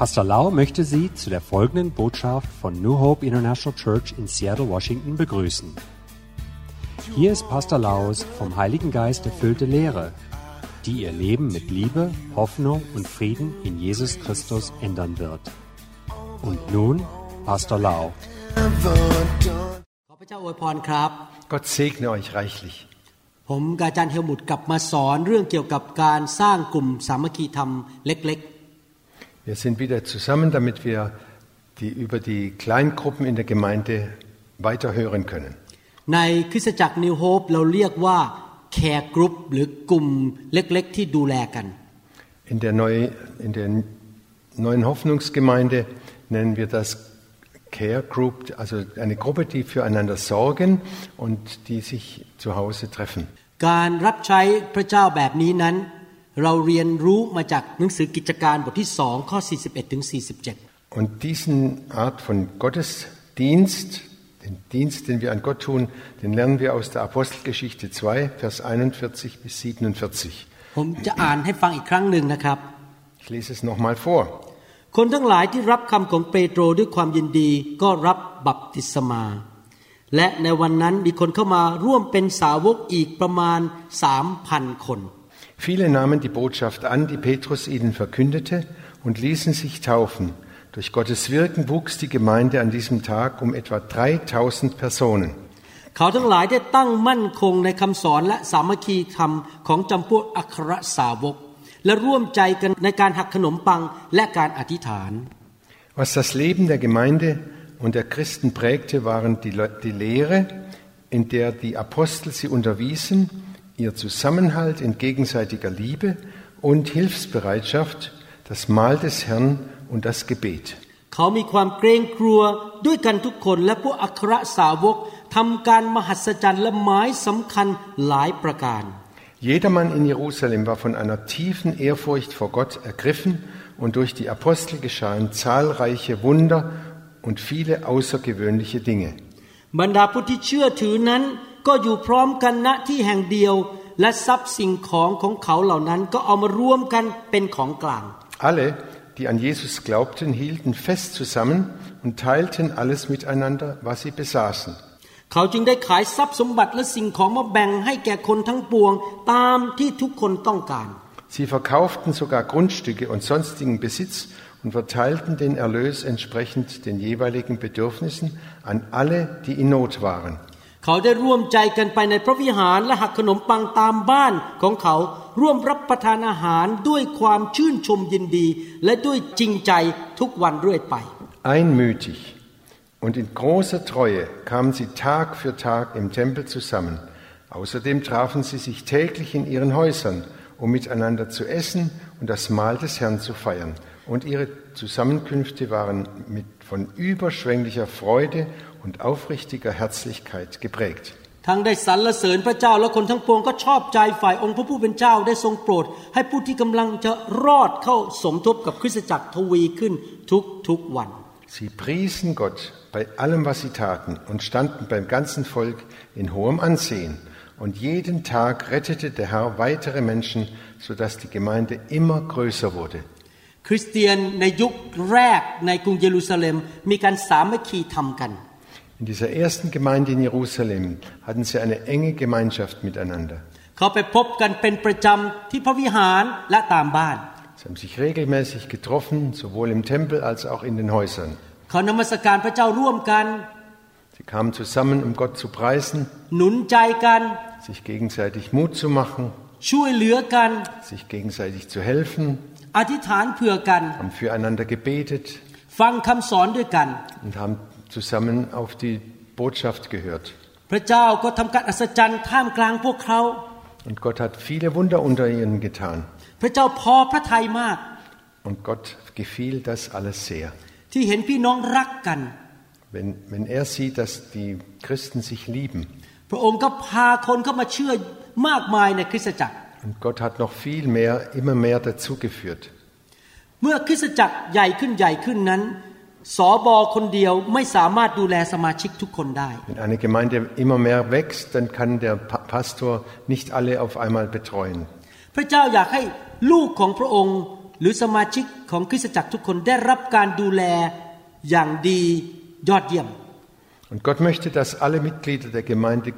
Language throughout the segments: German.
Pastor Lau möchte Sie zu der folgenden Botschaft von New Hope International Church in Seattle, Washington begrüßen. Hier ist Pastor Laus vom Heiligen Geist erfüllte Lehre, die Ihr Leben mit Liebe, Hoffnung und Frieden in Jesus Christus ändern wird. Und nun Pastor Lau. ขอพระเจ้าอวยพรครับ Gott segne euch reichlich. ผมกบอาจารย์เฮลมุดกลับมาสอนเรื่องเกี่ยวกับการสร้างกลุ่มสามัคคีธรรมเล็ก Wir sind wieder zusammen, damit wir die, über die Kleingruppen in der Gemeinde weiterhören können. ๆ ในคริสตจักรนิวโฮปเราเรียกว่าแคร์กรุ๊ปหรือกลุ่มเล็กๆ ที่ดูแลกัน In der, Neu, in der neuen Hoffnungsgemeinde nennen wir das Care Group, also eine Gruppe, die füreinander sorgen und die sich zu Hause treffen. การรับใช้พระเจ้าแบบนี้นั้น เราเรียนรู้มาจากหนังสือกิจการบทที่สองข้อ 41ถึง47 Und diesen Art von Gottesdienst, den Dienst, den wir an Gott tun, den lernen wir aus der Apostelgeschichte 2, Vers 41 bis 47. ผมจะอ่านให้ฟังอีกครั้งหนึ่งนะครับ Ich lese es nochmal vor. คนทั้งหลายที่รับคำของเปโตรด้วยความยินดีก็รับบัพติศมา และในวันนั้นมีคนเข้ามาร่วมเป็นสาวกอีกประมาณสามพันคน Viele nahmen die Botschaft an, die Petrus ihnen verkündete, und ließen sich taufen. Durch Gottes Wirken wuchs die Gemeinde an diesem Tag um etwa 3000 Personen. เขาทั้งหลายได้ตั้งมั่นคงในคำสอนและสามัคคีธรรมของจำพวกอัครสาวก และร่วมใจกันในการหักขนมปังและการอธิษฐาน Was das Leben der Gemeinde und der Christen prägte, waren die, Le die Lehre, in der die Apostel sie unterwiesen, ihr Zusammenhalt in gegenseitiger Liebe und Hilfsbereitschaft, das Mahl des Herrn und das Gebet. เขามีความเกรงกลัวด้วยกันทุกคนและพวกอัครสาวกทำการมหัศจรรย์และหมายสำคัญหลายประการ Jedermann in Jerusalem war von einer tiefen Ehrfurcht vor Gott ergriffen und durch die Apostel geschahen zahlreiche Wunder und viele außergewöhnliche Dinge. บรรดาผู้ที่เชื่อถือนั้น ก็อยู่พร้อมกันณที่แห่งเดียว และทรัพย์สิ่งของของเขาเหล่านั้นก็เอามารวมกันเป็นของกลาง Alle, die an Jesus glaubten, hielten fest zusammen und teilten alles miteinander, was sie besaßen. เขาจึงได้ขายทรัพย์สมบัติและสิ่งของมาแบ่งให้แก่คนทั้งปวงตามที่ทุกคนต้องการ Sie verkauften sogar Grundstücke und sonstigen Besitz und verteilten den Erlös entsprechend den jeweiligen Bedürfnissen an alle, die in Not waren. เขาได้ร่วมใจกันไปในพระวิหารและหักขนมปังตามบ้านของเขาร่วมรับประทานอาหารด้วยความชื่นชมยินดี และด้วยจริงใจทุกวันเรื่อยไป Einmütig und in großer Treue kamen sie Tag für Tag im Tempel zusammen. Außerdem trafen sie sich täglich in ihren Häusern, um miteinander zu essen und das Mahl des Herrn zu feiern. Und ihre Zusammenkünfte waren mit von überschwänglicher Freude und aufrichtiger Herzlichkeit geprägt. ทั้งได้สรรเสริญพระเจ้าและคนทั้งปวงก็ชอบใจฝ่ายองค์พระผู้เป็นเจ้าได้ทรงโปรด ให้ผู้ที่กำลังจะรอดเข้าสมทบกับคริสตจักรทวีขึ้นทุกทุกๆวัน Sie priesen Gott bei allem, was sie taten und standen beim ganzen Volk in hohem Ansehen. Und jeden Tag rettete der Herr weitere Menschen, sodass die Gemeinde immer größer wurde. คริสเตียนในยุคแรกในกรุงเยรูซาเล็มมีการสามัคคีทำกัน in dieser ersten Gemeinde in Jerusalem hatten sie eine enge Gemeinschaft miteinander. Sie haben sich regelmäßig getroffen, sowohl im Tempel als auch in den Häusern. Sie kamen zusammen, um Gott zu preisen, sich gegenseitig Mut zu machen, sich gegenseitig zu helfen, haben füreinander gebetet und haben zusammen auf die Botschaft gehört. พระเจ้าก็ทำการอัศจรรย์ท่ามกลางพวกเขา Und Gott hat viele Wunder unter ihnen getan. พระเจ้าพอพระทัยมาก Und Gott gefiel das alles sehr. ที่เห็นพี่น้องรักกัน Wenn, wenn er sieht, dass die Christen sich lieben. พระองค์ก็พาคนเข้ามาเชื่อมากมายในคริสตจักร Und Gott hat noch viel mehr, immer mehr dazugeführt. เมื่อคริสตจักรใหญ่ขึ้นใหญ่ขึ้นนั้น สอบอคนเดียวไม่สามารถดูแลสมาชิกทุกคนได้ Wenn eine Gemeinde immer mehr wächst, dann kann der Pa- Pastor nicht alle auf einmal betreuen. พระเจ้าอยากให้ลูกของพระองค์ หรือสมาชิกของคริสตจักรทุกคนได้รับการดูแลอย่างดียอดเยี่ยม Und Gott möchte, dass alle Mitglieder der Gemeinde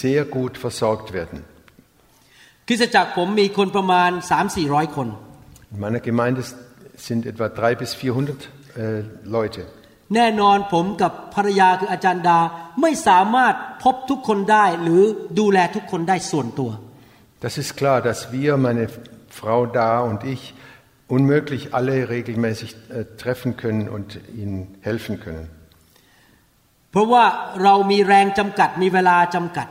sehr gut versorgt werden. คริสตจักรผมมีคนประมาณ 3-400 คน In meiner Gemeinde sind etwa 300 bis 400 äh, Leute. แน่นอนผมกับภรรยาคืออาจารย์ดาไม่สามารถพบทุกคนได้หรือดูแลทุกคนได้ส่วนตัว Das ist klar, dass wir, meine Frau da und ich, unmöglich alle regelmäßig äh, treffen können und ihnen helfen können. เพราะว่าเรามีแรงจำกัดมีเวลาจำกัด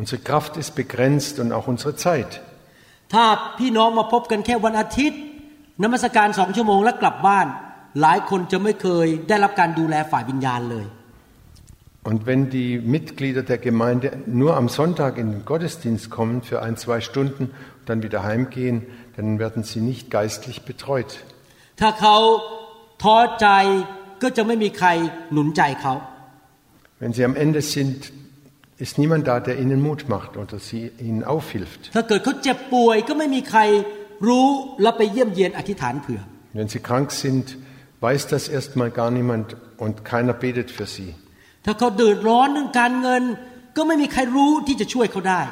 Unsere Kraft ist begrenzt und auch unsere Zeit. ถ้าพี่น้องมาพบกันแค่วันอาทิตย์นมัสการสองชั่วโมงแล้วกลับบ้าน หลายคนจะไม่เคยได้รับการดูแลฝ่ายวิญญาณเลย Und wenn die Mitglieder der Gemeinde nur am Sonntag in den Gottesdienst kommen für ein, zwei Stunden und dann wieder heimgehen, dann werden sie nicht geistlich betreut. ถ้าเขาท้อใจก็จะไม่มีใครหนุนใจเขา Wenn sie am Ende sind, ist niemand da, der ihnen Mut macht oder sie ihnen aufhilft. ถ้าเกิดเขาเจ็บป่วยก็ไม่มีใครรู้แล้วไปเยี่ยมเยียนอธิษฐานเผื่อ Wenn sie krank sind, weiß das erstmal gar niemand und keiner betet für sie. ถ้าเขาเดือดร้อนเรื่องการเงิน ก็ไม่มีใครรู้ที่จะช่วยเขาได้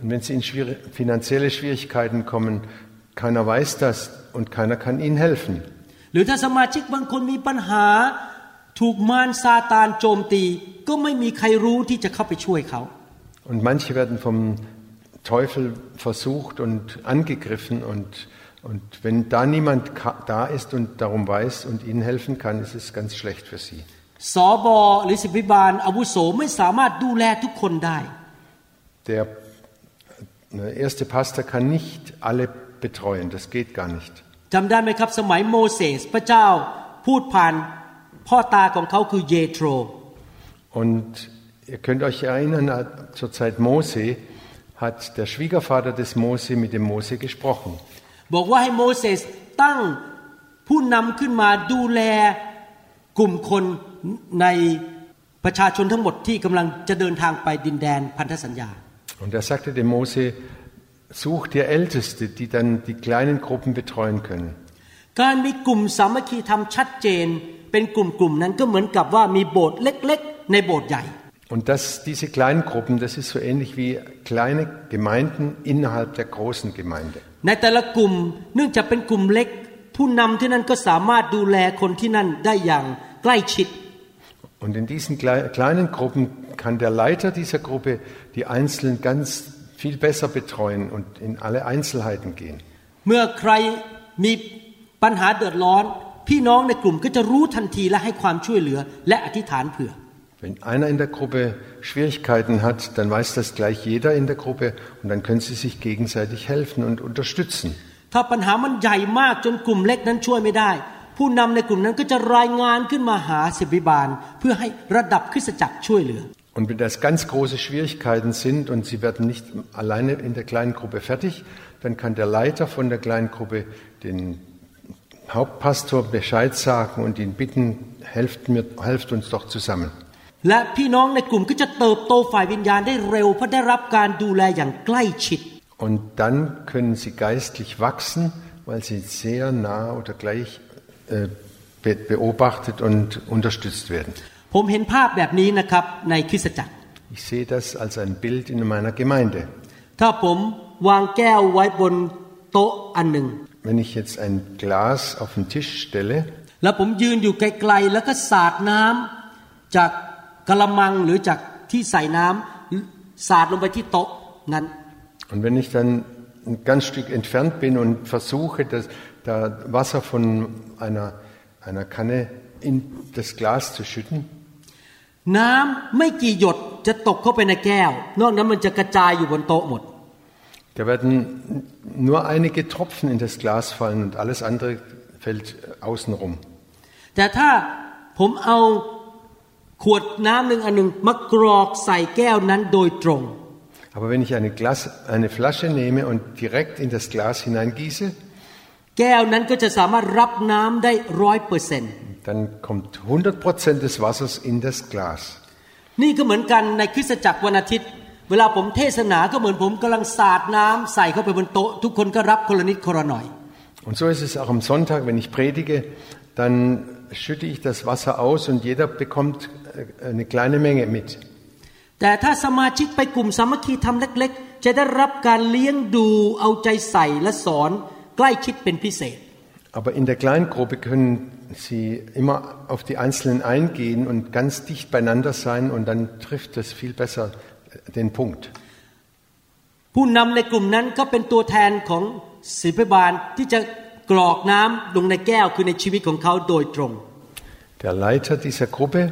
Und wenn sie in schwierig, finanzielle Schwierigkeiten kommen, keiner weiß das und keiner kann ihnen helfen. หรือถ้าสมาชิกบางคนมีปัญหา ถูกมารซาตานโจมตี ก็ไม่มีใครรู้ที่จะเข้าไปช่วยเขา Und manche werden vom Teufel versucht und angegriffen und, und wenn da niemand ka- da ist und darum weiß und ihnen helfen kann, ist es ganz schlecht für sie. สอบอหรือสิบวิบาลอาวุโสไม่สามารถดูแลทุกคนได้ Der äh, erste Pastor kann nicht alle betreuen, das geht gar nicht. จำได้ไหมครับสมัยโมเสสพระเจ้าพูดผ่านพ่อตาของเขาคือเยโทร Und ihr könnt euch erinnern, äh, zur Zeit Mose hat der Schwiegervater des Mose mit dem Mose gesprochen. บอกว่าให้โมเสสตั้งผู้นำขึ้นมาดูแลกลุ่มคนในประชาชนทั้งหมดที่กำลังจะเดินทางไปดินแดนพันธสัญญา Und er sagte dem Mose, such dir Älteste, die dann die kleinen Gruppen betreuen können. การมีกลุ่มสามัคคีธรรมชัดเจนเป็นกลุ่มๆนั้นก็เหมือนกับว่ามีโบสถ์เล็กๆในโบสถ์ใหญ่ Und das, diese kleinen Gruppen, das ist so ähnlich wie kleine Gemeinden innerhalb der großen Gemeinde. ในแต่ละกลุ่มเนื่องจากเป็นกลุ่มเล็ก ผู้นำที่นั่นก็สามารถดูแลคนที่นั่นได้อย่างใกล้ชิด Und in diesen klei- kleinen Gruppen kann der Leiter dieser Gruppe die Einzelnen ganz viel besser betreuen und in alle Einzelheiten gehen. เมื่อใครมีปัญหาเดือดร้อน พี่น้องในกลุ่มก็จะรู้ทันทีและให้ความช่วยเหลือ และอธิษฐานเผื่อ wenn einer in der Gruppe Schwierigkeiten hat, dann weiß das gleich jeder in der Gruppe und dann können sie sich gegenseitig helfen und unterstützen. Und wenn das ganz große Schwierigkeiten sind und sie werden nicht alleine in der kleinen Gruppe fertig, dann kann der Leiter von der kleinen Gruppe den Hauptpastor Bescheid sagen und ihn bitten, helft, mir, helft uns doch zusammen. และพี่น้องในกลุ่มก็จะเติบโตฝ่ายวิญญาณได้เร็วเพราะได้รับการดูแลอย่างใกล้ชิด Und dann können sie geistlich wachsen, weil sie sehr nah oder gleich äh, be beobachtet und unterstützt werden. ผมเห็นภาพแบบนี้นะครับในคริสตจักร Ich sehe das als ein Bild in meiner Gemeinde. ถ้าผมวางแก้วไว้บนโต๊ะอันหนึ่ง Wenn ich jetzt ein Glas auf den Tisch stelle แล้วผมยืนอยู่ไกลๆแล้วก็สาดน้ำจาก กระมังหรือจากที่ใส่น้ำสาดลงไปที่โต๊ะนั้น und wenn ich dann ein ganz Stück entfernt bin und versuche, das, da Wasser von einer, einer Kanne in das Glas zu schütten, น้ำไม่กี่หยดจะตกเข้าไปในแก้ว นอกนั้นมันจะกระจายอยู่บนโต๊ะหมด da werden nur einige Tropfen in das Glas fallen und alles andere fällt außenrum. แต่ถ้าผมเอา Aber wenn ich eine, Glas, eine Flasche nehme und direkt in das Glas hineingieße, แก้วนั้นก็จะสามารถรับน้ำได้ร้อยเปอร์เซนต์ dann kommt 100% des Wassers in das Glas. นี่ก็เหมือนกันในคริสตจักรวันอาทิตย์ เวลาผมเทศนาก็เหมือนผมกำลังสาดน้ำใส่เข้าไปบนโต๊ะ ทุกคนก็รับคนละนิดคนละหน่อย Und so ist es auch am Sonntag, wenn ich predige, dann schütte ich das Wasser aus und jeder bekommt äh, eine kleine Menge mit. แต่ถ้าสมาชิกไปกลุ่มสามัคคีทำเล็ก ๆ จะได้รับการเลี้ยงดูเอาใจใส่และสอนใกล้ชิดเป็นพิเศษ Aber in der Kleingruppe können Sie immer auf die Einzelnen eingehen und ganz dicht beieinander sein und dann trifft es viel besser den Punkt. ผู้นำในกลุ่มนั้นก็เป็นตัวแทนของศิษยาบาลที่จะกรอกน้ำลงในแก้วคือในชีวิตของเขาโดยตรง Der Leiter dieser Gruppe,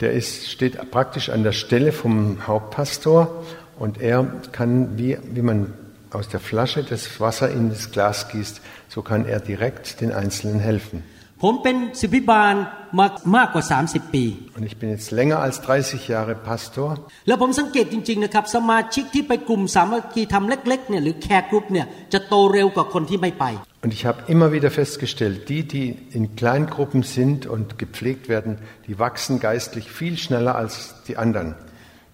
der ist, steht praktisch an der Stelle vom Hauptpastor und er kann, wie, wie man aus der Flasche das Wasser in das Glas gießt, so kann er direkt den Einzelnen helfen ผมเป็นศิษยาบาลมามากกว่า 30 ปี Und ich bin jetzt länger als 30 Jahre Pastor แล้วผมสังเกตจริงๆนะครับ สมาชิกที่ไปกลุ่มสามัคคีทำเล็กๆเนี่ยหรือแคร์กรุ๊ปเนี่ยจะโตเร็วกว่าคนที่ไม่ไป Und ich habe immer wieder festgestellt, die, die in Kleingruppen sind und gepflegt werden, die wachsen geistlich viel schneller als die anderen.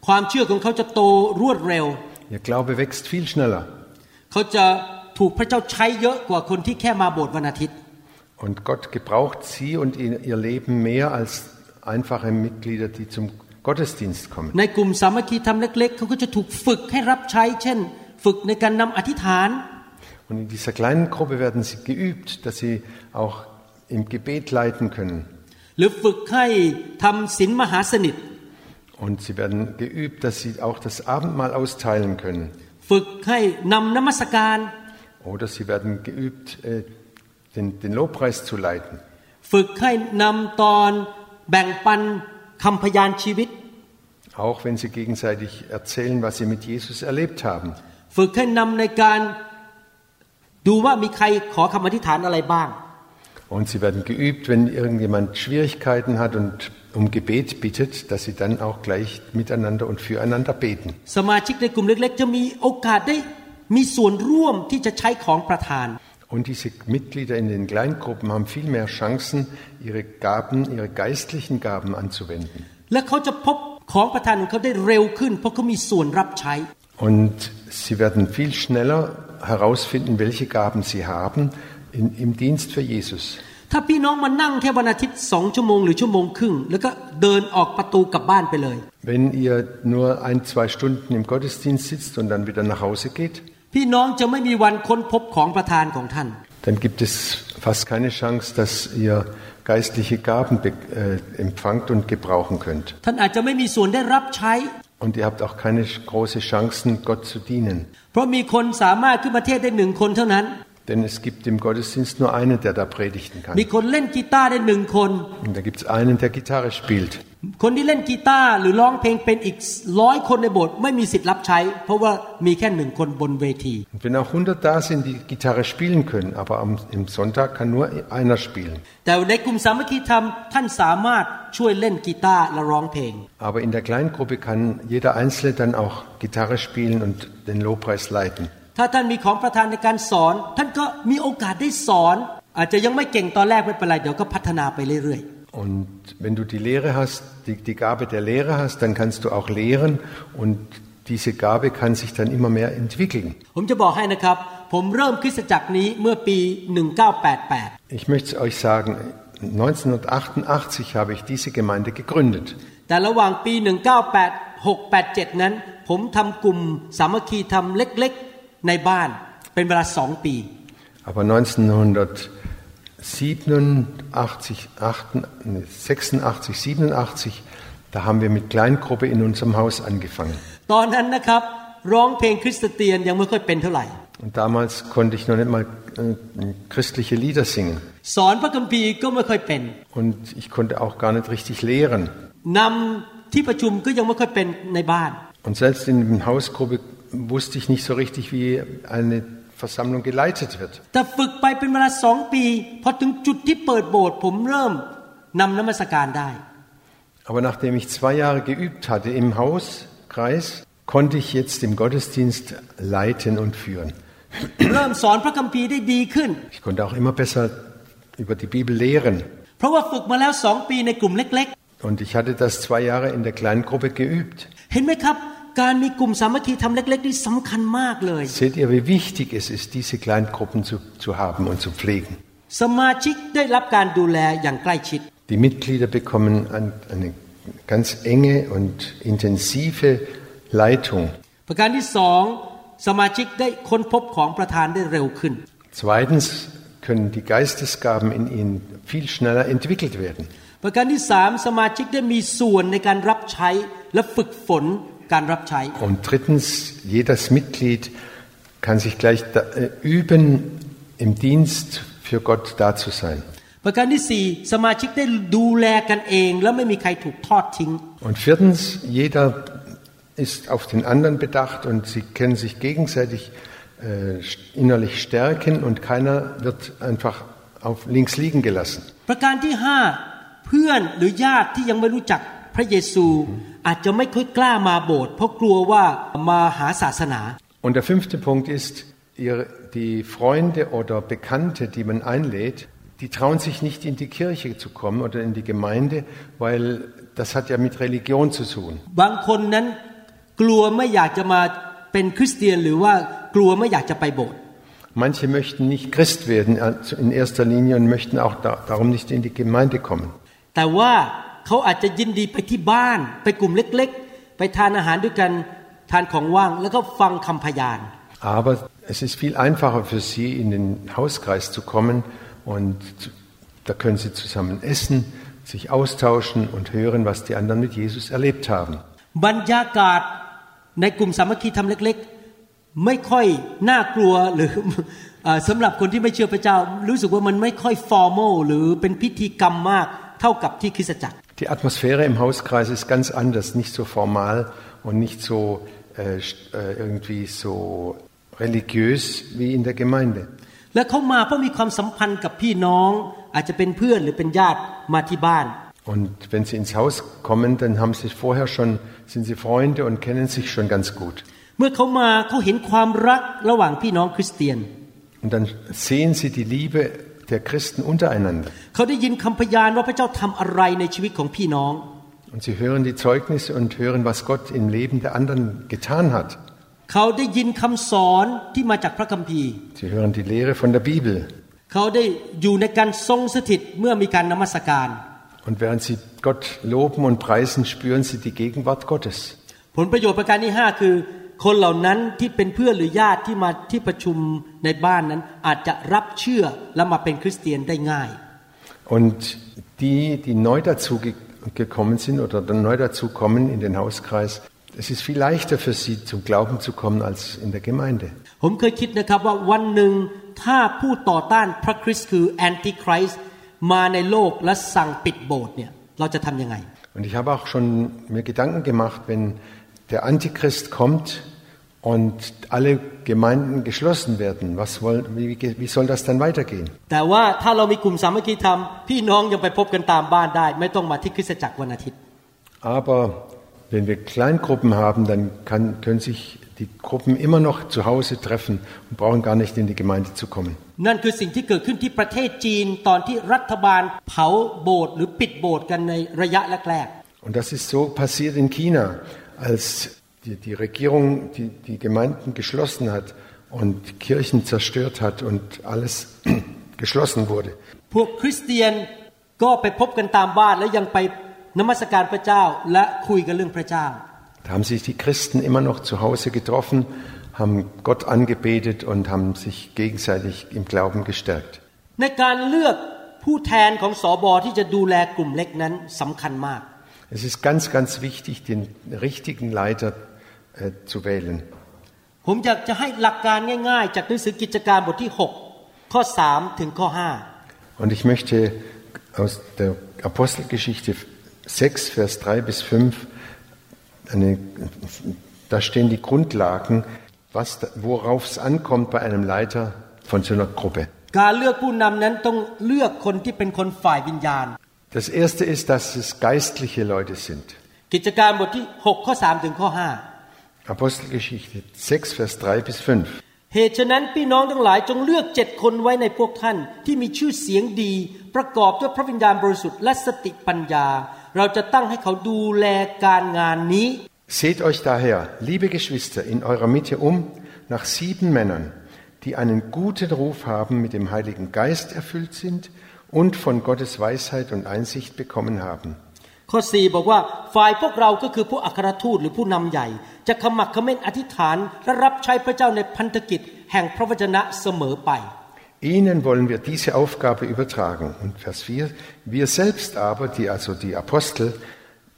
ความเชื่อของเขาจะโตรวดเร็ว Ihr Glaube wächst viel schneller. เขาจะถูกพระเจ้าใช้เยอะกว่าคนที่แค่มาโบสถ์วันอาทิตย์ Und Gott gebraucht sie und ihr ihr Leben mehr als einfache Mitglieder, die zum Gottesdienst kommen. ในกลุ่มสามัคคีทำเล็ก ๆ เขาก็จะถูกฝึกให้รับใช้ เช่น ฝึกในการนำอธิษฐาน Und in dieser kleinen Gruppe werden sie geübt, dass sie auch im Gebet leiten können. หรือฝึกให้ทำศีลมหาสนิท Und sie werden geübt, dass sie auch das Abendmahl austeilen können. ฝึกให้นำนมัสการ Oder sie werden geübt, äh, den, den Lobpreis zu leiten. ฝึกให้นำตอนแบ่งปันคำพยานชีวิต Auch wenn sie gegenseitig erzählen, was sie mit Jesus erlebt haben. ฝึกให้นำในการดูว่ามีใครขอคำอธิษฐานอะไรบ้าง Und sie werden geübt, wenn irgendjemand Schwierigkeiten hat und um Gebet bittet, dass sie dann auch gleich miteinander und füreinander beten. สมาชิกในกลุ่มเล็ก ๆ จะมีโอกาสได้มีส่วนร่วมที่จะใช้ของประธาน Und diese Mitglieder in den Kleingruppen haben viel mehr Chancen, ihre Gaben, ihre geistlichen Gaben anzuwenden. และเขาจะพบของประธานของเขาได้เร็วขึ้น เพราะเขามีส่วนรับใช้ Und sie werden viel schneller herausfinden, welche Gaben sie haben in, im Dienst für Jesus. ถ้าพี่น้องมานั่งแค่วันอาทิตย์สองชั่วโมงหรือชั่วโมงครึ่ง แล้วก็เดินออกประตูกลับบ้านไปเลย Wenn ihr nur ein, zwei Stunden im Gottesdienst sitzt und dann wieder nach Hause geht, dann gibt es fast keine Chance, dass ihr geistliche Gaben äh, empfangt und gebrauchen könnt. Und ihr habt auch keine große Chancen, Gott zu dienen. เพราะมีคนสามารถขึ้นมาเทศได้หนึ่งคนเท่านั้น Denn es gibt im Gottesdienst nur einen, der da predigen kann. มีคนเล่นกีตาร์ได้หนึ่งคน Und da gibt es einen, der Gitarre spielt. คนที่เล่นกีตาร์หรือร้องเพลงเป็นอีกร้อยคนในโบสถ์ไม่มีสิทธิ์รับใช้ เพราะว่ามีแค่หนึ่งคนบนเวที Und wenn auch 100 da sind, die Gitarre spielen können, aber am, im Sonntag kann nur einer spielen. แต่ในกลุ่มสามัคคีธรรมท่านสามารถช่วยเล่นกีตาร์และร้องเพลง Aber in der Kleingruppe kann jeder Einzelne dann auch Gitarre spielen und den Lobpreis leiten. ถ้าท่านมีของประธานในการสอน ท่านก็มีโอกาสได้สอน อาจจะยังไม่เก่งตอนแรกไม่เป็นไรเดี๋ยวก็พัฒนาไปเรื่อย Und wenn du die Lehre hast, die, die Gabe der Lehre hast, dann kannst du auch lehren und diese Gabe kann sich dann immer mehr entwickeln. ๆ ผมจะบอกให้นะครับ ผมเริ่มคริสตจักรนี้เมื่อปี 1988 Ich möchte euch sagen, 1988 habe ich diese Gemeinde gegründet. แต่ระหว่างปี 1986 87 นั้น ผมทำกลุ่มสามัคคีธรรมเล็กๆ ในบ้าน เป็นเวลาสองปี Aber 1987, 86, 87, da haben wir mit Kleingruppe in unserem Haus angefangen. ตอนนั้นนะครับ ร้องเพลงคริสเตียนยังไม่ค่อยเป็นเท่าไหร่ Und damals konnte ich noch nicht mal äh, christliche Lieder singen. สอนพระคัมภีร์ก็ไม่ค่อยเป็น Und ich konnte auch gar nicht richtig lehren. นำที่ประชุมก็ยังไม่ค่อยเป็นในบ้าน Und selbst in der Hausgruppe wusste ich nicht so richtig, wie eine Versammlung geleitet wird. แต่ฝึกไปเป็นเวลาสองปีพอถึงจุดที่เปิดโบสถ์ผมเริ่มนำนมัสการได้ Aber nachdem ich zwei Jahre geübt hatte im Hauskreis, konnte ich jetzt im Gottesdienst leiten und führen. เริ่มสอนพระคัมภีร์ได้ดีขึ้น Ich konnte auch immer besser über die Bibel lehren. เพราะว่าฝึกมาแล้วสองปีในกลุ่มเล็ก Und ich hatte das zwei Jahre in der kleinen Gruppe geübt. ๆ เห็นไหมครับ การมีกลุ่มสามัคคีทำเล็กๆนี่สำคัญมากเลย Seht ihr, wie wichtig es ist, diese Kleingruppen zu, zu haben und zu pflegen? สมาชิกได้รับการดูแลอย่างใกล้ชิด Die Mitglieder bekommen ein, eine ganz enge und intensive Leitung. ประการที่สองสมาชิกได้ค้นพบของประธานได้เร็วขึ้น Zweitens können die Geistesgaben in ihnen viel schneller entwickelt werden. ประการที่สามสมาชิกได้มีส่วนในการรับใช้และฝึกฝนการรับใช้ Und drittens, jedes Mitglied kann sich gleich da, äh, üben, im Dienst für Gott da zu sein. ประการที่สี่สมาชิกได้ดูแลกันเอง แล้วไม่มีใครถูกทอดทิ้ง Und viertens, jeder ist auf den anderen bedacht und sie können sich gegenseitig äh, innerlich stärken und keiner wird einfach auf links liegen gelassen. ประการที่ห้าเพื่อนหรือญาติที่ยังไม่รู้จักพระเยซู อาจจะไม่ค่อยกล้ามาโบสถ์เพราะกลัวว่ามาหาศาสนา Und der fünfte Punkt ist, ihr, die Freunde oder Bekannte, die man einlädt, die trauen sich nicht in die Kirche zu kommen oder in die Gemeinde, weil das hat ja mit Religion zu tun. บางคนนั้นกลัวไม่อยากจะมาเป็นคริสเตียนหรือว่ากลัวไม่อยากจะไปโบสถ์ Manche möchten nicht Christ werden äh, in erster Linie und möchten auch da, darum nicht in die Gemeinde kommen. แต่ว่า เขาอาจจะยินดีไปที่บ้าน ไปกลุ่มเล็กๆ ไปทานอาหารด้วยกันทานของว่างแล้วก็ฟังคำพยาน Aber es ist viel einfacher für sie, in den Hauskreis zu kommen und zu, da können sie zusammen essen, sich austauschen und hören, was die anderen mit Jesus erlebt haben. บรรยากาศในกลุ่มสามัคคีทำเล็กๆ ไม่ค่อยน่ากลัวหรือเอ่อสำหรับคนที่ไม่เชื่อพระเจ้า รู้สึกว่ามันไม่ค่อยฟอร์มอลหรือเป็นพิธีกรรมมากเท่ากับที่คริสตจักร Die Atmosphäre im Hauskreis ist ganz anders, nicht so formal und nicht so äh, st- äh, irgendwie so religiös wie in der Gemeinde. และเขามาเพราะมีความสัมพันธ์กับพี่น้อง อาจจะเป็นเพื่อนหรือเป็นญาติมาที่บ้าน Und wenn sie ins Haus kommen, dann haben sie vorher schon, sind sie Freunde und kennen sich schon ganz gut. เมื่อเขามาเขาเห็นความรักระหว่างพี่น้องคริสเตียน Und dann sehen sie die Liebe der Christen untereinander. เขาได้ยินคำพยานว่าพระเจ้าทำอะไรในชีวิตของพี่น้อง Und sie hören die Zeugnisse und hören, was Gott im Leben der anderen getan hat. เขาได้ยินคำสอนที่มาจากพระคัมภีร์ Sie hören die Lehre von der Bibel. เขาได้อยู่ในการทรงสถิตเมื่อมีการนมัสการ Und während sie Gott loben und preisen, spüren sie die Gegenwart Gottes. ผลประโยชน์ประการที่ห้าคือ คนเหล่านั้นที่เป็นเพื่อนหรือญาติที่มาที่ประชุม ในบ้านนั้น อาจจะรับเชื่อและมาเป็นคริสเตียนได้ง่าย Und die, die neu dazu ge gekommen sind oder dann neu dazu kommen in den Hauskreis, es ist viel leichter für sie zum Glauben zu kommen als in der Gemeinde. ผมเคยคิดนะครับว่าวันหนึ่งถ้าผู้ต่อต้านพระคริสต์คือแอนติคริสต์มาในโลกและสั่งปิดโบสถ์เนี่ยเราจะทำยังไง Und ich habe auch schon mir Gedanken gemacht, wenn der Antichrist kommt und alle Gemeinden geschlossen werden, was wollen, wie, wie soll das dann weitergehen? Aber wenn wir Kleingruppen haben, dann kann, können sich die Gruppen immer noch zu Hause treffen und brauchen gar nicht in die Gemeinde zu kommen. Und das ist so passiert in China, als die, die Regierung die, die Gemeinden geschlossen hat und Kirchen zerstört hat und alles geschlossen wurde. ๆ พวกคริสเตียนก็ไปพบกันตามบ้านแล้วยังไปนมัสการพระเจ้าและคุยกันเรื่องพระเจ้า Da haben sich die Christen immer noch zu Hause getroffen, haben Gott angebetet und haben sich gegenseitig im Glauben gestärkt. ในการเลือกผู้แทนของสอบอที่จะดูแลกลุ่มเล็กนั้นสำคัญมาก Es ist ganz, ganz wichtig, den richtigen Leiter äh, zu wählen. ผมอยากจะให้หลักการง่าย ๆ จากหนังสือกิจการบทที่ 6 ข้อ 3 ถึงข้อ Und ich möchte aus der Apostelgeschichte 6, Vers 3 bis 5, eine, da stehen die Grundlagen, was, da- worauf es ankommt bei einem Leiter von so einer Gruppe. 5 การเลือกผู้นำนั้นต้องเลือกคนที่เป็นคนฝ่ายวิญญาณ Das erste ist, dass es geistliche Leute sind. กิจการบทที่ 6 ข้อ 3 ถึงข้อ Apostelgeschichte 6, Vers 3 bis 5. 5 เหตุฉะนั้นพี่น้องทั้งหลายจงเลือกเจ็ดคนไว้ในพวกท่าน ที่มีชื่อเสียงดี ประกอบด้วยพระวิญญาณบริสุทธิ์และสติปัญญา เราจะตั้งให้เขาดูแลการงานนี้ Seht euch daher, liebe Geschwister, in eurer Mitte um nach sieben Männern, die einen guten Ruf haben, mit dem Heiligen Geist erfüllt sind und von Gottes Weisheit und Einsicht bekommen haben. ข้อ 4 บอกว่าฝ่ายพวกเราก็คือผู้อัครทูตหรือผู้นำใหญ่ จะขมักเขม้นอธิษฐานและรับใช้พระเจ้าในพันธกิจแห่งพระวจนะเสมอไป Ihnen wollen wir diese Aufgabe übertragen. Und Vers 4, wir selbst aber, die, also die Apostel,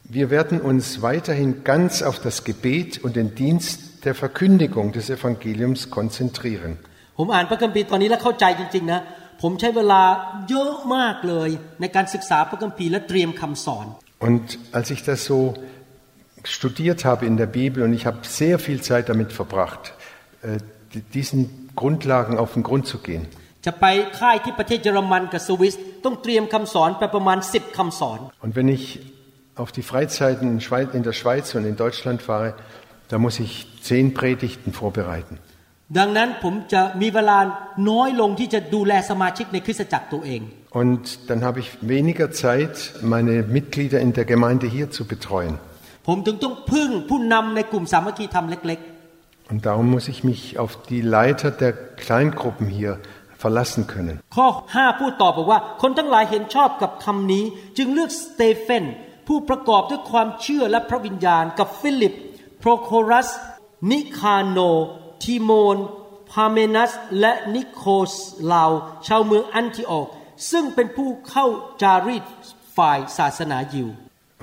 wir werden uns weiterhin ganz auf das Gebet und den Dienst der Verkündigung des Evangeliums konzentrieren. ผมอ่านพระคัมภีร์ตอนนี้แล้วเข้าใจจริงๆนะผมใช้เวลาเยอะมากเลยในการศึกษาพระคัมภีร์และเตรียมคำสอน Und als ich das so studiert habe in der Bibel, und ich habe sehr viel Zeit damit verbracht, äh, die- diesen Grundlagen auf den Grund zu gehen. จะไปค่ายที่ประเทศเยอรมันกับสวิสต้องเตรียมคำสอนไปประมาณ 10คำสอน Und wenn ich auf die Freizeiten in Schweiz- in der Schweiz und in Deutschland fahre, da muss ich zehn Predigten vorbereiten. ดังนั้นผมจะมีเวลาน้อยลงที่จะดูแลสมาชิกในคริสตจักรตัวเอง Und dann habe ich weniger Zeit, meine Mitglieder in der Gemeinde hier zu betreuen. ผมถึงต้องพึ่งผู้นำในกลุ่มสามัคคีธรรมเล็ก Und darum muss ich mich auf die Leiter der Kleingruppen hier verlassen können. ๆข้อ5พูดต่อบอกว่าคนทั้งหลายเห็นชอบกับคำนี้ จึงเลือกสเตเฟนผู้ประกอบด้วยความเชื่อและพระวิญญาณกับฟิลิปโปรโครัสนิคาโน ทิโมน พาเมนัส และนิโคสลาว ชาวเมืองอันทิโอกซึ่งเป็นผู้เข้าจารีตฝ่ายศาสนายิว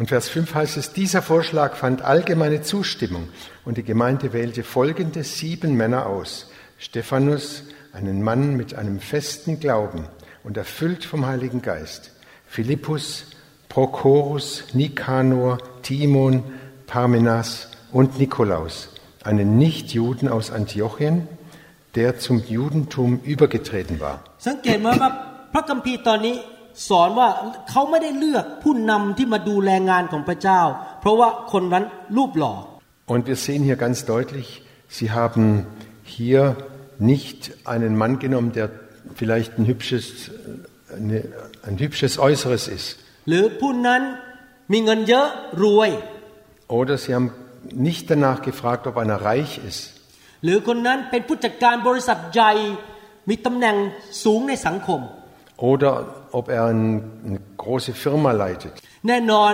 Und Vers 5 heißt es, dieser Vorschlag fand allgemeine Zustimmung und die Gemeinde wählte folgende sieben Männer aus. Stephanus, einen Mann mit einem festen Glauben und erfüllt vom Heiligen Geist. Philippus, Prochorus, Nikanor, Timon, Parmenas und Nikolaus, einen Nichtjuden aus Antiochien, der zum Judentum übergetreten war. สังเกตไหมว่าพระคัมภีร์ตอนนี้สอนว่าเขาไม่ได้เลือกผู้นำที่มาดูแลงานของพระเจ้า เพราะว่าคนนั้นรูปหล่อ Und wir sehen hier ganz deutlich, Sie haben hier nicht einen Mann genommen, der vielleicht ein hübsches, eine, ein hübsches Äußeres ist. หรือผู้นั้นมีเงินเยอะรวย Oder Sie haben nicht danach gefragt, ob einer reich ist. หรือคนนั้นเป็นผู้จัดการบริษัทใหญ่มีตำแหน่งสูงในสังคม Oder ob er ein, eine große Firma leitet. แน่นอน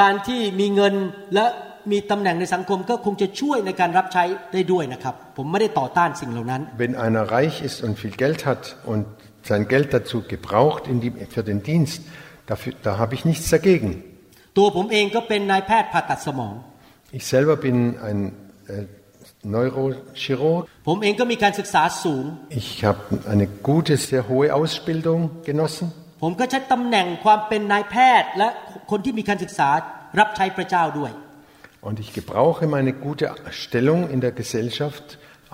การที่มีเงินและมีตำแหน่งในสังคมก็คงจะช่วยในการรับใช้ได้ด้วยนะครับ ผมไม่ได้ต่อต้านสิ่งเหล่านั้น Wenn einer reich ist und viel Geld hat und sein Geld dazu gebraucht in die, für den Dienst, dafür, da habe ich nichts dagegen. ตัวผมเองก็เป็นนายแพทย์ผ่าตัดสมอง Ich selber bin ein äh, Neurochirurg. ผมเองก็มีการศึกษาสูง Ich habe eine gute, sehr hohe Ausbildung genossen ผมก็ใช้ตำแหน่งความเป็นนายแพทย์ และคนที่มีการศึกษารับใช้พระเจ้าด้วย und ich gebrauche meine gute Stellung in der Gesellschaft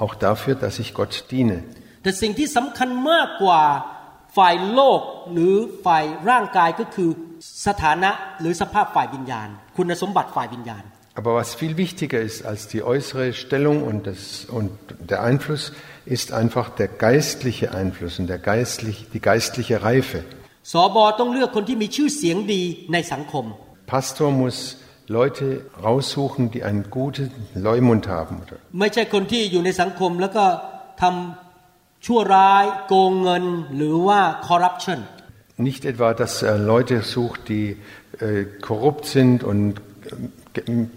auch dafür, dass ich Gott diene. แต่สิ่งที่สำคัญมากกว่าฝ่ายโลกหรือฝ่ายร่างกายก็คือสถานะหรือสภาพฝ่ายวิญญาณ คุณสมบัติฝ่ายวิญญาณ aber was viel wichtiger ist als die äußere Stellung und, das, und der Einfluss, ist einfach der geistliche Einfluss und der geistlich, die geistliche Reife. Pastor muss Leute raussuchen, die einen guten Leumund haben. Nicht etwa, dass er Leute sucht, die äh, korrupt sind und äh,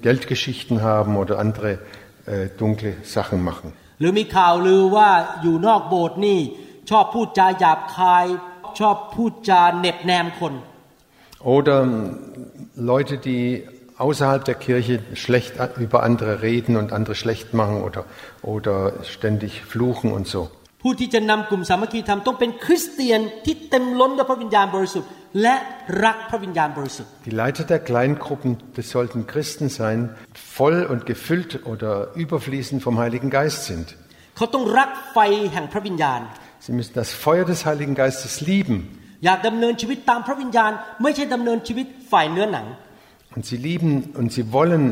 Geldgeschichten haben oder andere äh, dunkle Sachen machen. หรือมีข่าวลือว่าอยู่นอกโบสถ์นี่ ชอบพูดจาหยาบคาย ชอบพูดจาเหน็บแนมคน Oder ähm, Leute, die außerhalb der Kirche schlecht über andere reden und andere schlecht machen oder, oder ständig fluchen und so. ผู้ที่จะนำกลุ่มสามัคคีธรรมต้องเป็นคริสเตียนที่เต็มล้นด้วยพระวิญญาณบริสุทธิ์และรักพระวิญญาณบริสุทธิ์ Die Leiter der Kleingruppen, das sollten Christen sein, voll und gefüllt oder überfließend vom Heiligen Geist sind. เขาต้องรักไฟแห่งพระวิญญาณ Sie müssen das Feuer des Heiligen Geistes lieben อยากดำเนินชีวิตตามพระวิญญาณ ไม่ใช่ดำเนินชีวิตฝ่ายเนื้อหนัง und sie lieben und sie wollen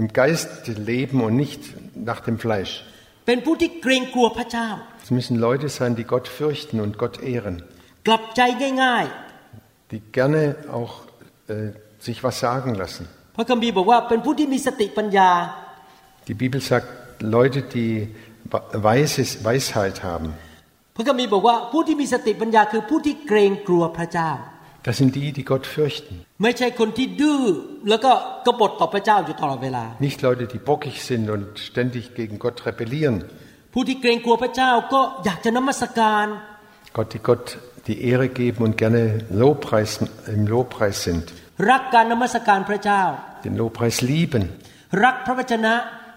im Geist leben und nicht nach dem Fleisch. เป็นผู้ที่เกรงกลัวพระเจ้า Es müssen Leute sein, die Gott fürchten und Gott ehren, กลับใจง่าย die gerne auch äh, sich was sagen lassen. ๆ พระคัมภีร์บอกว่าเป็นผู้ที่มีสติปัญญา Die Bibel sagt, Leute, die Weises, Weisheit haben, พระคัมภีร์บอกว่าผู้ที่มีสติปัญญาคือผู้ที่เกรงกลัวพระเจ้า Das sind die, die Gott fürchten. Nicht Leute, die bockig sind und ständig gegen Gott rebellieren. Gott, die Gott die Ehre geben und gerne Lobpreis, im Lobpreis sind. Den Lobpreis lieben.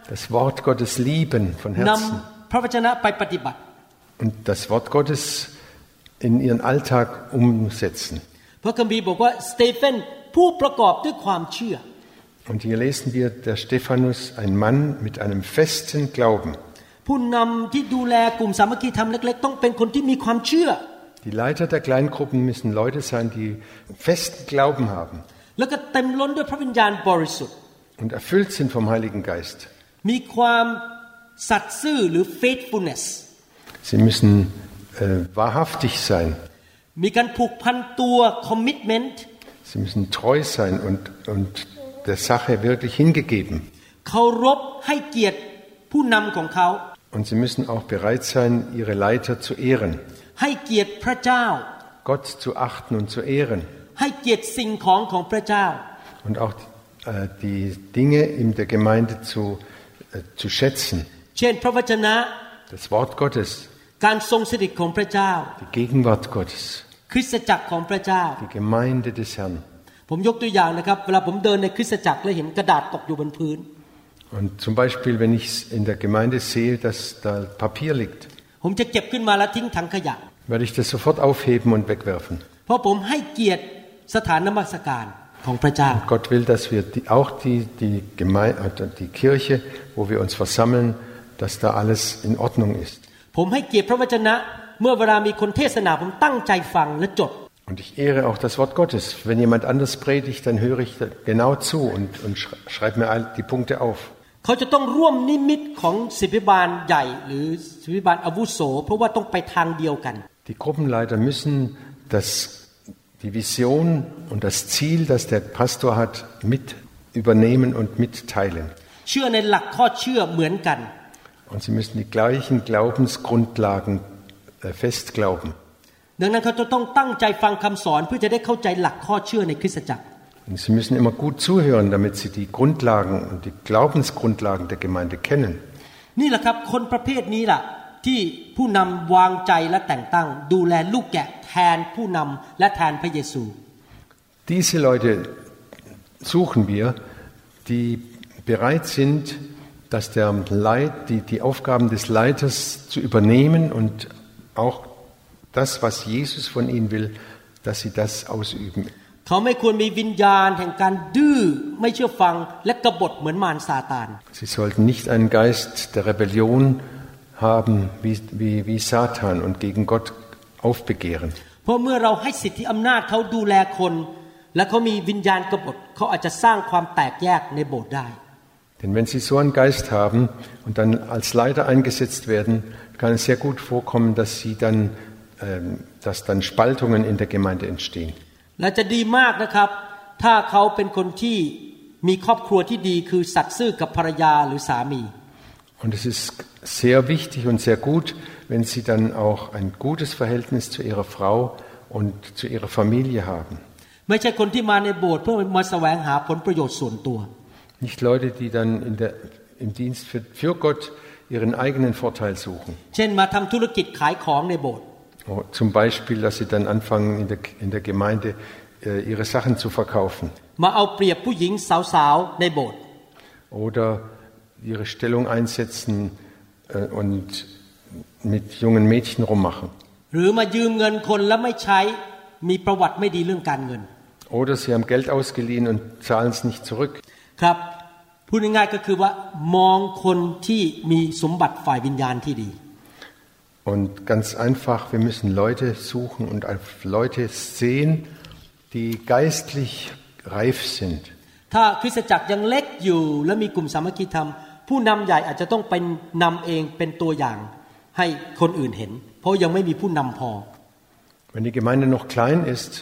Das Wort Gottes lieben von Herzen. Und das Wort Gottes in ihren Alltag umsetzen. พระคัมภีร์บอกว่าสเตเฟนผู้ประกอบด้วยความเชื่อ Und hier lesen wir, der Stephanus, ein Mann mit einem festen Glauben. ผู้นำที่ดูแลกลุ่มสามัคคีธรรมเล็ก ๆ ต้องเป็นคนที่มีความเชื่อ Die Leiter der Kleingruppen müssen Leute sein, die festen Glauben haben แล้วก็เต็มล้นด้วยพระวิญญาณบริสุทธิ์ und erfüllt sind vom Heiligen Geist. มีความสัตย์ซื่อหรือ faithfulness Sie müssen äh, wahrhaftig sein. มีการผูกพันตัว commitment Sie müssen treu sein und, und der Sache wirklich hingegeben. เคารพให้เกียรติผู้นำของเขา Und sie müssen auch bereit sein, ihre Leiter zu ehren, ให้เกียรติพระเจ้า Gott zu achten und zu ehren ให้เกียรติสิ่งของของพระเจ้า und auch äh, die Dinge in der Gemeinde zu, äh, zu schätzen. เช่นพระวจนะ Das Wort Gottes, การทรงสถิตของพระเจ้า die Gegenwart Gottes, คริสตจักรของพระเจ้า die Gemeinde des Herrn. ผมยกตัวอย่างนะครับ เวลาผมเดินในคริสตจักรแล้วเห็นกระดาษตกอยู่บนพื้น Und zum Beispiel, wenn ich in der Gemeinde sehe, dass da Papier liegt, ผมจะเก็บขึ้นมาแล้วทิ้งถังขยะ werde ich das sofort aufheben und wegwerfen. เพราะผมให้เกียรติสถานนมัสการของพระเจ้า Gott will, dass wir die, auch die, die, Gemeinde, die Kirche, wo wir uns versammeln, dass da alles in Ordnung ist. ผมให้เกียรติพระวจนะ เมื่อเวลามีคนเทศนาผมตั้งใจฟังและจด Und ich ehre auch das Wort Gottes. Wenn jemand anders predigt, dann höre ich da genau zu und, und sch- schreibe mir all die Punkte auf. เขาจะต้องร่วมนิมิตของศิบิบาลใหญ่ หรือศิบิบาลอาวุโส เพราะว่าต้องไปทางเดียวกัน Die Gruppenleiter müssen das, die Vision und das Ziel, das der Pastor hat, mit übernehmen und mitteilen. เชื่อในหลักข้อเชื่อเหมือนกัน Und sie müssen die gleichen Glaubensgrundlagen äh, festglauben. ดังนั้นเขาจะต้องตั้งใจฟังคำสอนเพื่อจะได้เข้าใจหลักข้อเชื่อในคริสตจักร Und sie müssen immer gut zuhören, damit sie die Grundlagen und die Glaubensgrundlagen der Gemeinde kennen. นี่แหละครับคนประเภทนี้ล่ะ ที่ผู้นำวางใจและแต่งตั้ง ดูแลลูกแกะแทนผู้นำและแทนพระเยซู Diese Leute suchen wir, die bereit sind, dass der Leit, die, die Aufgaben des Leiters zu übernehmen und auch das, was Jesus von ihnen will, dass sie das ausüben. เขาไม่ควรมีวิญญาณแห่งการดื้อไม่เชื่อฟังและกบฏเหมือนมารซาตาน Sie sollten nicht einen Geist der Rebellion haben wie, wie, wie Satan und gegen Gott aufbegehren. เพราะเมื่อเราให้สิทธิอำนาจเขาดูแลคน และเขามีวิญญาณกบฏเขาอาจจะสร้างความแตกแยกในโบสถ์ได้ Denn wenn sie so einen Geist haben und dann als Leiter eingesetzt werden, kann es sehr gut vorkommen, dass, sie dann, ähm, dass dann Spaltungen in der Gemeinde entstehen. และจะดีมากนะครับ ถ้าเขาเป็นคนที่มีครอบครัวที่ดีคือสัตย์ซื่อกับภรรยาหรือสามี Und es ist sehr wichtig und sehr gut, wenn sie dann auch ein gutes Verhältnis zu ihrer Frau und zu ihrer Familie haben. ไม่ใช่คนที่มาในโบสถ์เพื่อมาแสวงหาผลประโยชน์ส่วนตัว Nicht Leute, die dann in der, im Dienst für, für Gott ihren eigenen Vorteil suchen. เช่นมาทำธุรกิจขายของในโบสถ์ Oh, Zum Beispiel, dass sie dann anfangen, in der, in der Gemeinde äh, ihre Sachen zu verkaufen. มาเอาเปรียบผู้หญิงสาวๆในโบสถ์ oder ihre Stellung einsetzen äh, und mit jungen Mädchen rummachen. หรือมายืมเงินคนแล้วไม่ใช้มีประวัติไม่ดีเรื่องการเงิน Oder sie haben Geld ausgeliehen und zahlen es nicht zurück. ครับ พูดง่ายๆก็คือว่ามองคนที่มีสมบัติฝ่ายวิญญาณที่ดี Und ganz einfach, wir müssen Leute suchen und auf Leute sehen, die geistlich reif sind. ถ้าคริสตจักรยังเล็กอยู่ และมีกลุ่มสามัคคีธรรม ผู้นำใหญ่อาจจะต้องเป็นนำเองเป็นตัวอย่างให้คนอื่นเห็น เพราะยังไม่มีผู้นำพอ Wenn die Gemeinde noch klein ist,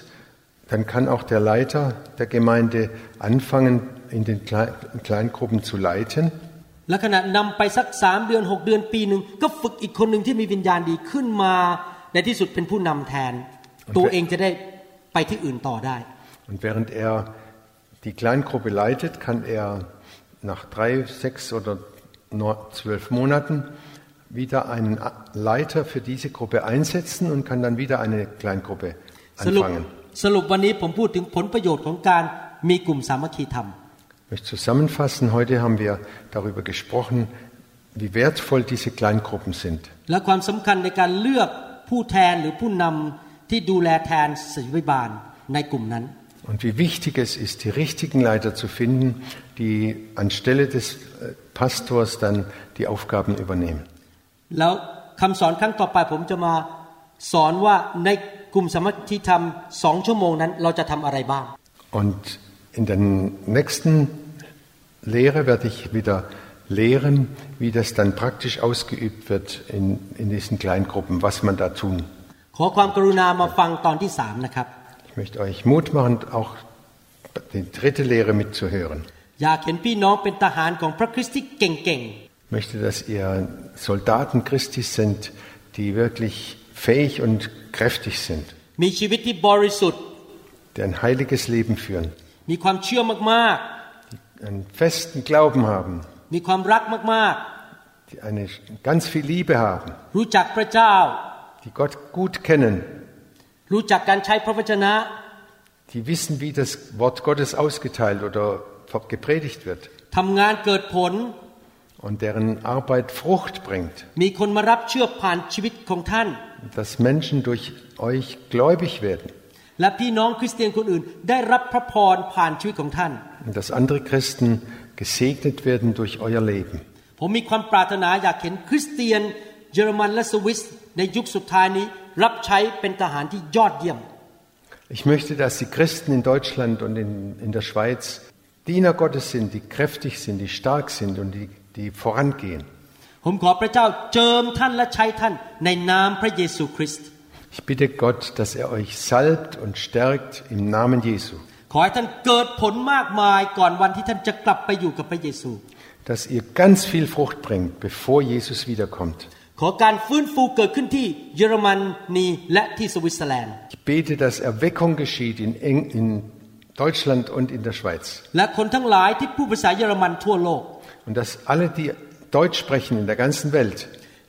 dann kann auch der Leiter der Gemeinde anfangen, in den Klei- Kleingruppen zu leiten. และขณะนำไปสักสามเดือนหกเดือนปีหนึ่งก็ฝึกอีกคนหนึ่งที่มีวิญญาณดีขึ้นมา ในที่สุดเป็นผู้นำแทน ตัวเองจะได้ไปที่อื่นต่อได้ Und während er die Kleingruppe leitet, kann er nach drei, sechs oder nur zwölf Monaten wieder einen Leiter für diese Gruppe einsetzen und kann dann wieder eine Kleingruppe สรุป anfangen. สรุปวันนี้ผมพูดถึงผลประโยชน์ของการมีกลุ่มสามัคคีธรรม Ich möchte zusammenfassen, heute haben wir darüber gesprochen, wie wertvoll diese Kleingruppen sind และความสำคัญในการเลือกผู้แทนหรือผู้นำที่ดูแลแทนศิริบาลในกลุ่มนั้น und wie wichtig es ist, die richtigen Leiter zu finden, die anstelle des äh, Pastors dann die Aufgaben übernehmen. แล้วคำสอนครั้งต่อไปผมจะมาสอนว่าในกลุ่มสามัคคีธรรมสองชั่วโมงนั้นเราจะทำอะไรบ้าง Und in der nächsten Lehre werde ich wieder lehren, wie das dann praktisch ausgeübt wird in, in diesen Kleingruppen, was man da tun. ขอความกรุณามาฟังตอนที่สามนะครับ Ich möchte euch Mut machen, auch die dritte Lehre mitzuhören. อยากเห็นพี่น้องเป็นทหารของพระคริสต์ที่เก่ง Ich möchte, dass ihr Soldaten Christi sind, die wirklich fähig und kräftig sind, ๆ มีชีวิตที่บริสุทธิ์ die ein heiliges Leben führen, มีความเชื่อมาก einen festen Glauben haben, ๆ มีความรักมาก die eine ganz viel Liebe haben, ๆ รู้จักพระเจ้า die Gott gut kennen, รู้จักการใช้พระวจนะ die wissen, wie das Wort Gottes ausgeteilt oder gepredigt wird ทำงานเกิดผล und deren Arbeit Frucht bringt, มีคนมารับเชื่อผ่านชีวิตของท่าน dass Menschen durch euch gläubig werden และพี่น้องคริสเตียนคนอื่น ได้รับพระพรผ่านชีวิตของท่าน und dass andere Christen gesegnet werden durch euer Leben. ผมมีความปรารถนาอยากเห็นคริสเตียน เยอรมันและสวิสในยุคสุดท้ายนี้ รับใช้เป็นทหารที่ยอดเยี่ยม Ich möchte, dass die Christen in Deutschland und in, in der Schweiz Diener Gottes sind, die kräftig sind, die stark sind und die, die vorangehen. ผมขอพระเจ้าเจิมท่านและใช้ท่านในนามพระเยซูคริสต์ Ich bitte Gott, dass er euch salbt und stärkt im Namen Jesu, ขอให้ท่านเกิดผลมากมายก่อนวันที่ท่านจะกลับไปอยู่กับพระเยซู dass ihr ganz viel Frucht bringt, bevor Jesus wiederkommt. ขอการฟื้นฟูเกิดขึ้นที่เยอรมนีและที่สวิตเซอร์แลนด์ Ich bete, dass Erweckung geschieht in, Eng- in Deutschland und in der Schweiz. และคนทั้งหลายที่พูดภาษาเยอรมันทั่วโลก Und dass alle, die Deutsch sprechen in der ganzen Welt,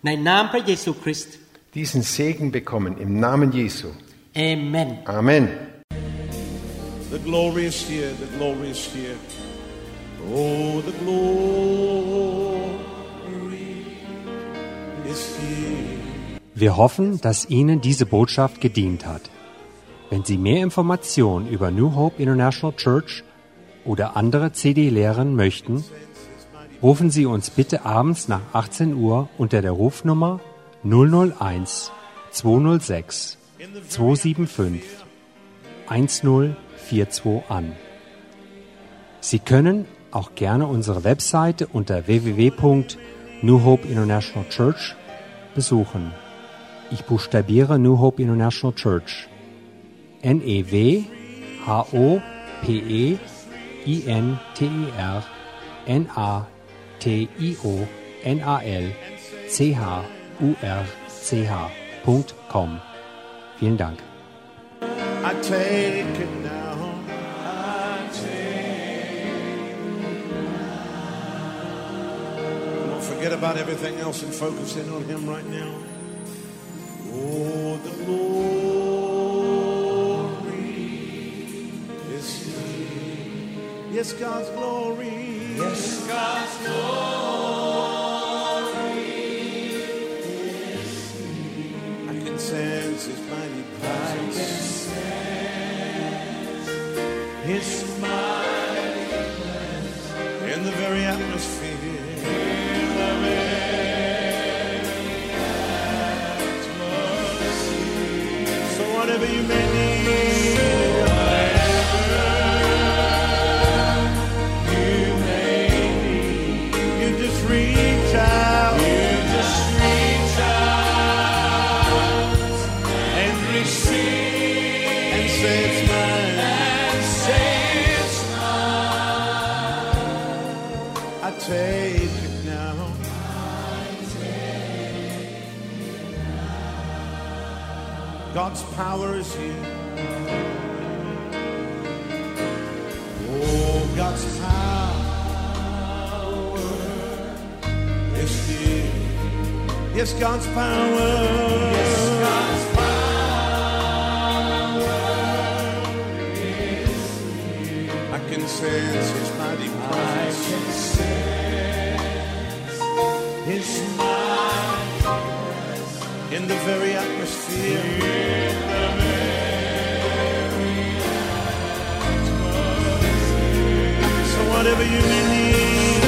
ในนามพระเยซูคริสต์ diesen Segen bekommen im Namen Jesu. Amen. Amen. The glory is here, the glory is here. Oh, the glory is here. Wir hoffen, dass Ihnen diese Botschaft gedient hat. Wenn Sie mehr Informationen über New Hope International Church oder andere CD-Lehren möchten, rufen Sie uns bitte abends nach 18 Uhr unter der Rufnummer 001 206 275 1042 an. Sie können auch gerne unsere Webseite unter www.New Hope International Church besuchen. Ich buchstabiere New Hope International Church. N-E-W-H-O-P-E-I-N-T-E-R N-A-T-I-O-N-A-L-C-H-U-R-C-H.com. Vielen Dank. I take it now. I take forget about everything else and focus in on Him right now. Oh, the glory is here. Yes, God's glory. Yes, God's glory Power is here. Oh, God's power is here. Yes, God's power. Yes, God's I can sense His in the very atmosphere. In. So whatever you may need.